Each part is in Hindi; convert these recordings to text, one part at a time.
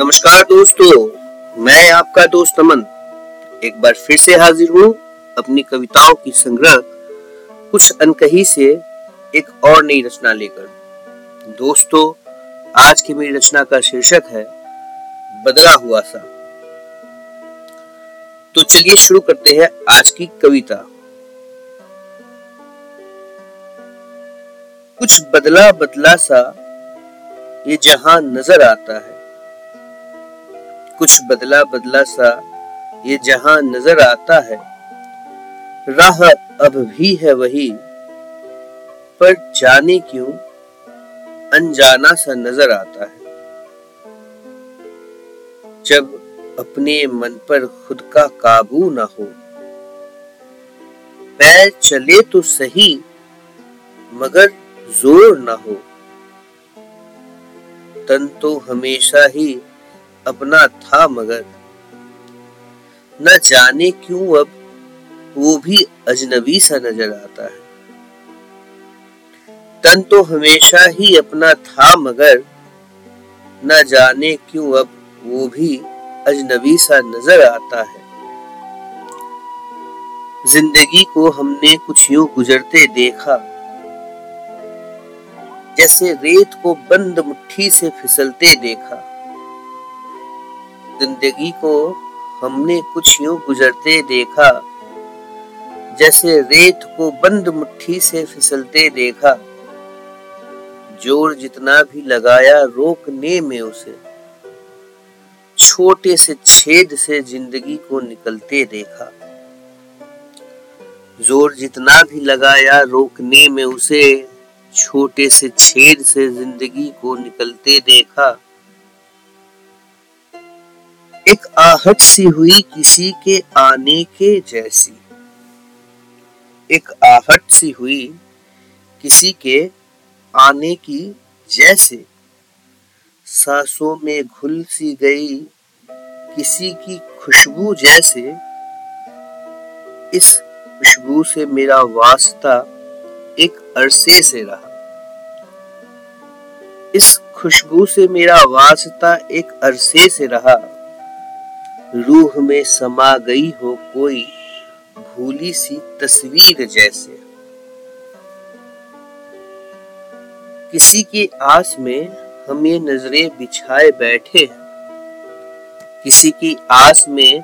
नमस्कार दोस्तों, मैं आपका दोस्त अमन। एक बार फिर से हाजिर हूँ अपनी कविताओं की संग्रह, कुछ अनकही से एक और नई रचना लेकर। दोस्तों, आज की मेरी रचना का शीर्षक है, बदला हुआ सा। तो चलिए शुरू करते हैं आज की कविता। कुछ बदला बदला सा ये जहाँ नज़र आता है कुछ बदला बदला सा ये जहाँ नज़र आता है। राह अब भी है वही, पर जाने क्यों अनजाना सा नज़र आता है। जब अपने मन पर खुद का काबू ना हो, पैर चले तो सही, मगर ज़ोर ना हो, तन तो हमेशा ही अपना था मगर। न जाने क्यों अब वो भी अजनबी सा नज़र आता है। तन तो हमेशा ही अपना था मगर न जाने क्यों अब वो भी अजनबी सा नज़र आता है। ज़िंदगी को हमने कुछ यूँ गुजरते देखा, जैसे रेत को बंद मुट्ठी से फिसलते देखा। ज़िंदगी को हमने कुछ यूँ गुजरते देखा, जैसे रेत को बंद मुट्ठी से फिसलते देखा। ज़ोर जितना भी लगाया रोकने में उसे, छोटे से छेद से ज़िंदगी को निकलते देखा। ज़ोर जितना भी लगाया रोकने में उसे, छोटे से छेद से ज़िंदगी को निकलते देखा। एक आहट सी हुई किसी के आने के जैसी। एक आहट सी हुई किसी के आने की जैसे। सांसों में घुल सी गई किसी की खुशबू जैसे। इस खुशबू से मेरा वास्ता एक अरसे से रहा। इस खुशबू से मेरा वास्ता एक अरसे से रहा। रूह में समा गई हो कोई भूली सी तस्वीर जैसे। किसी की आस में हम ये नज़रें बिछाए बैठे किसी की आस में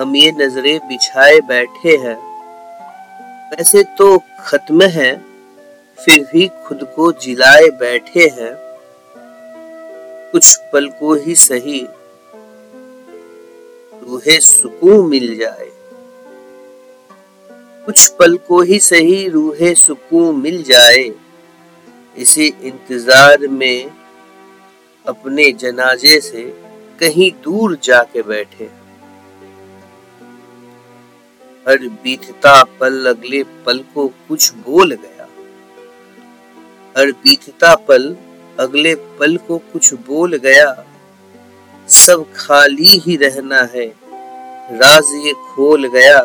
हम ये नज़रें बिछाए बैठे हैं। वैसे तो खत्म है, फिर भी खुद को जिलाए बैठे हैं। कुछ पल को ही सही रूहे सुकून मिल जाए। कुछ पल को ही सही रूहे सुकून मिल जाए। इसी इंतज़ार में अपने जनाजे से कहीं दूर जाके बैठे। हर बीतता पल अगले पल को कुछ बोल गया। हर बीतता पल अगले पल को कुछ बोल गया। सब खाली ही रहना है। राज ये खोल गया।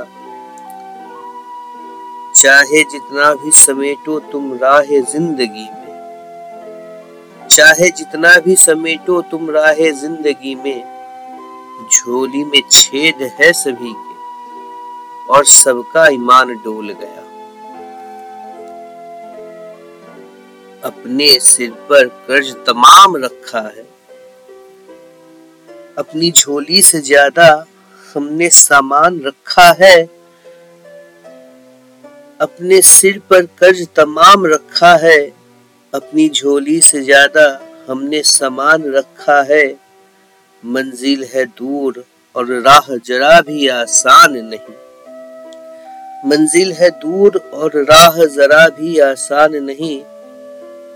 चाहे जितना भी समेटो तुम राह ज़िंदगी में। चाहे जितना भी समेटो तुम राह ज़िंदगी में। झोली में छेद है सभी के। और सबका ईमान डोल गया। अपने सिर पर कर्ज तमाम रखा है। अपनी झोली से ज़्यादा हमने सामान रखा है। अपने सिर पर कर्ज तमाम रखा है। अपनी झोली से ज़्यादा हमने सामान रखा है। मंजिल है दूर और राह जरा भी आसान नहीं। मंजिल है दूर और राह जरा भी आसान नहीं।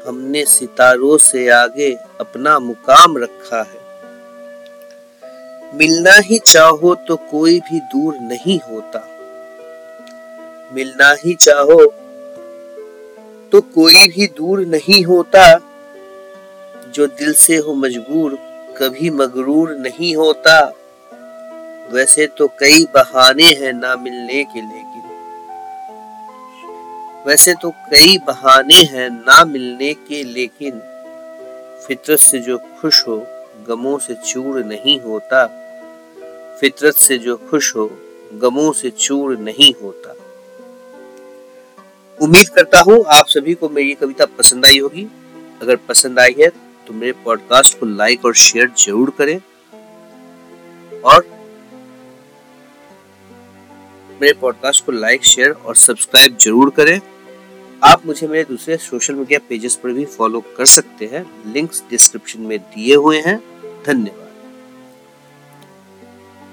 हमने सितारों से आगे अपना मुकाम रखा है। मिलना ही चाहो तो कोई भी दूर नहीं होता। मिलना ही चाहो तो कोई भी दूर नहीं होता। जो दिल से हो मजबूर, कभी मगरूर नहीं होता। वैसे तो कई बहाने हैं ना मिलने के लेकिन। वैसे तो कई बहाने हैं ना मिलने के लेकिन। फितरत से जो खुश हो गमों से चूर नहीं होता। फितरत से जो खुश हो, गमों से चूर नहीं होता। उम्मीद करता हूँ आप सभी को मेरी कविता पसंद आई होगी। अगर पसंद आई है तो मेरे पॉडकास्ट को लाइक और शेयर ज़रूर करें। और मेरे पॉडकास्ट को लाइक शेयर और सब्सक्राइब ज़रूर करें। आप मुझे मेरे दूसरे सोशल मीडिया पेजेस पर भी फॉलो कर सकते हैं। लिंक्स डिस्क्रिप्शन में दिए हुए हैं। धन्यवाद।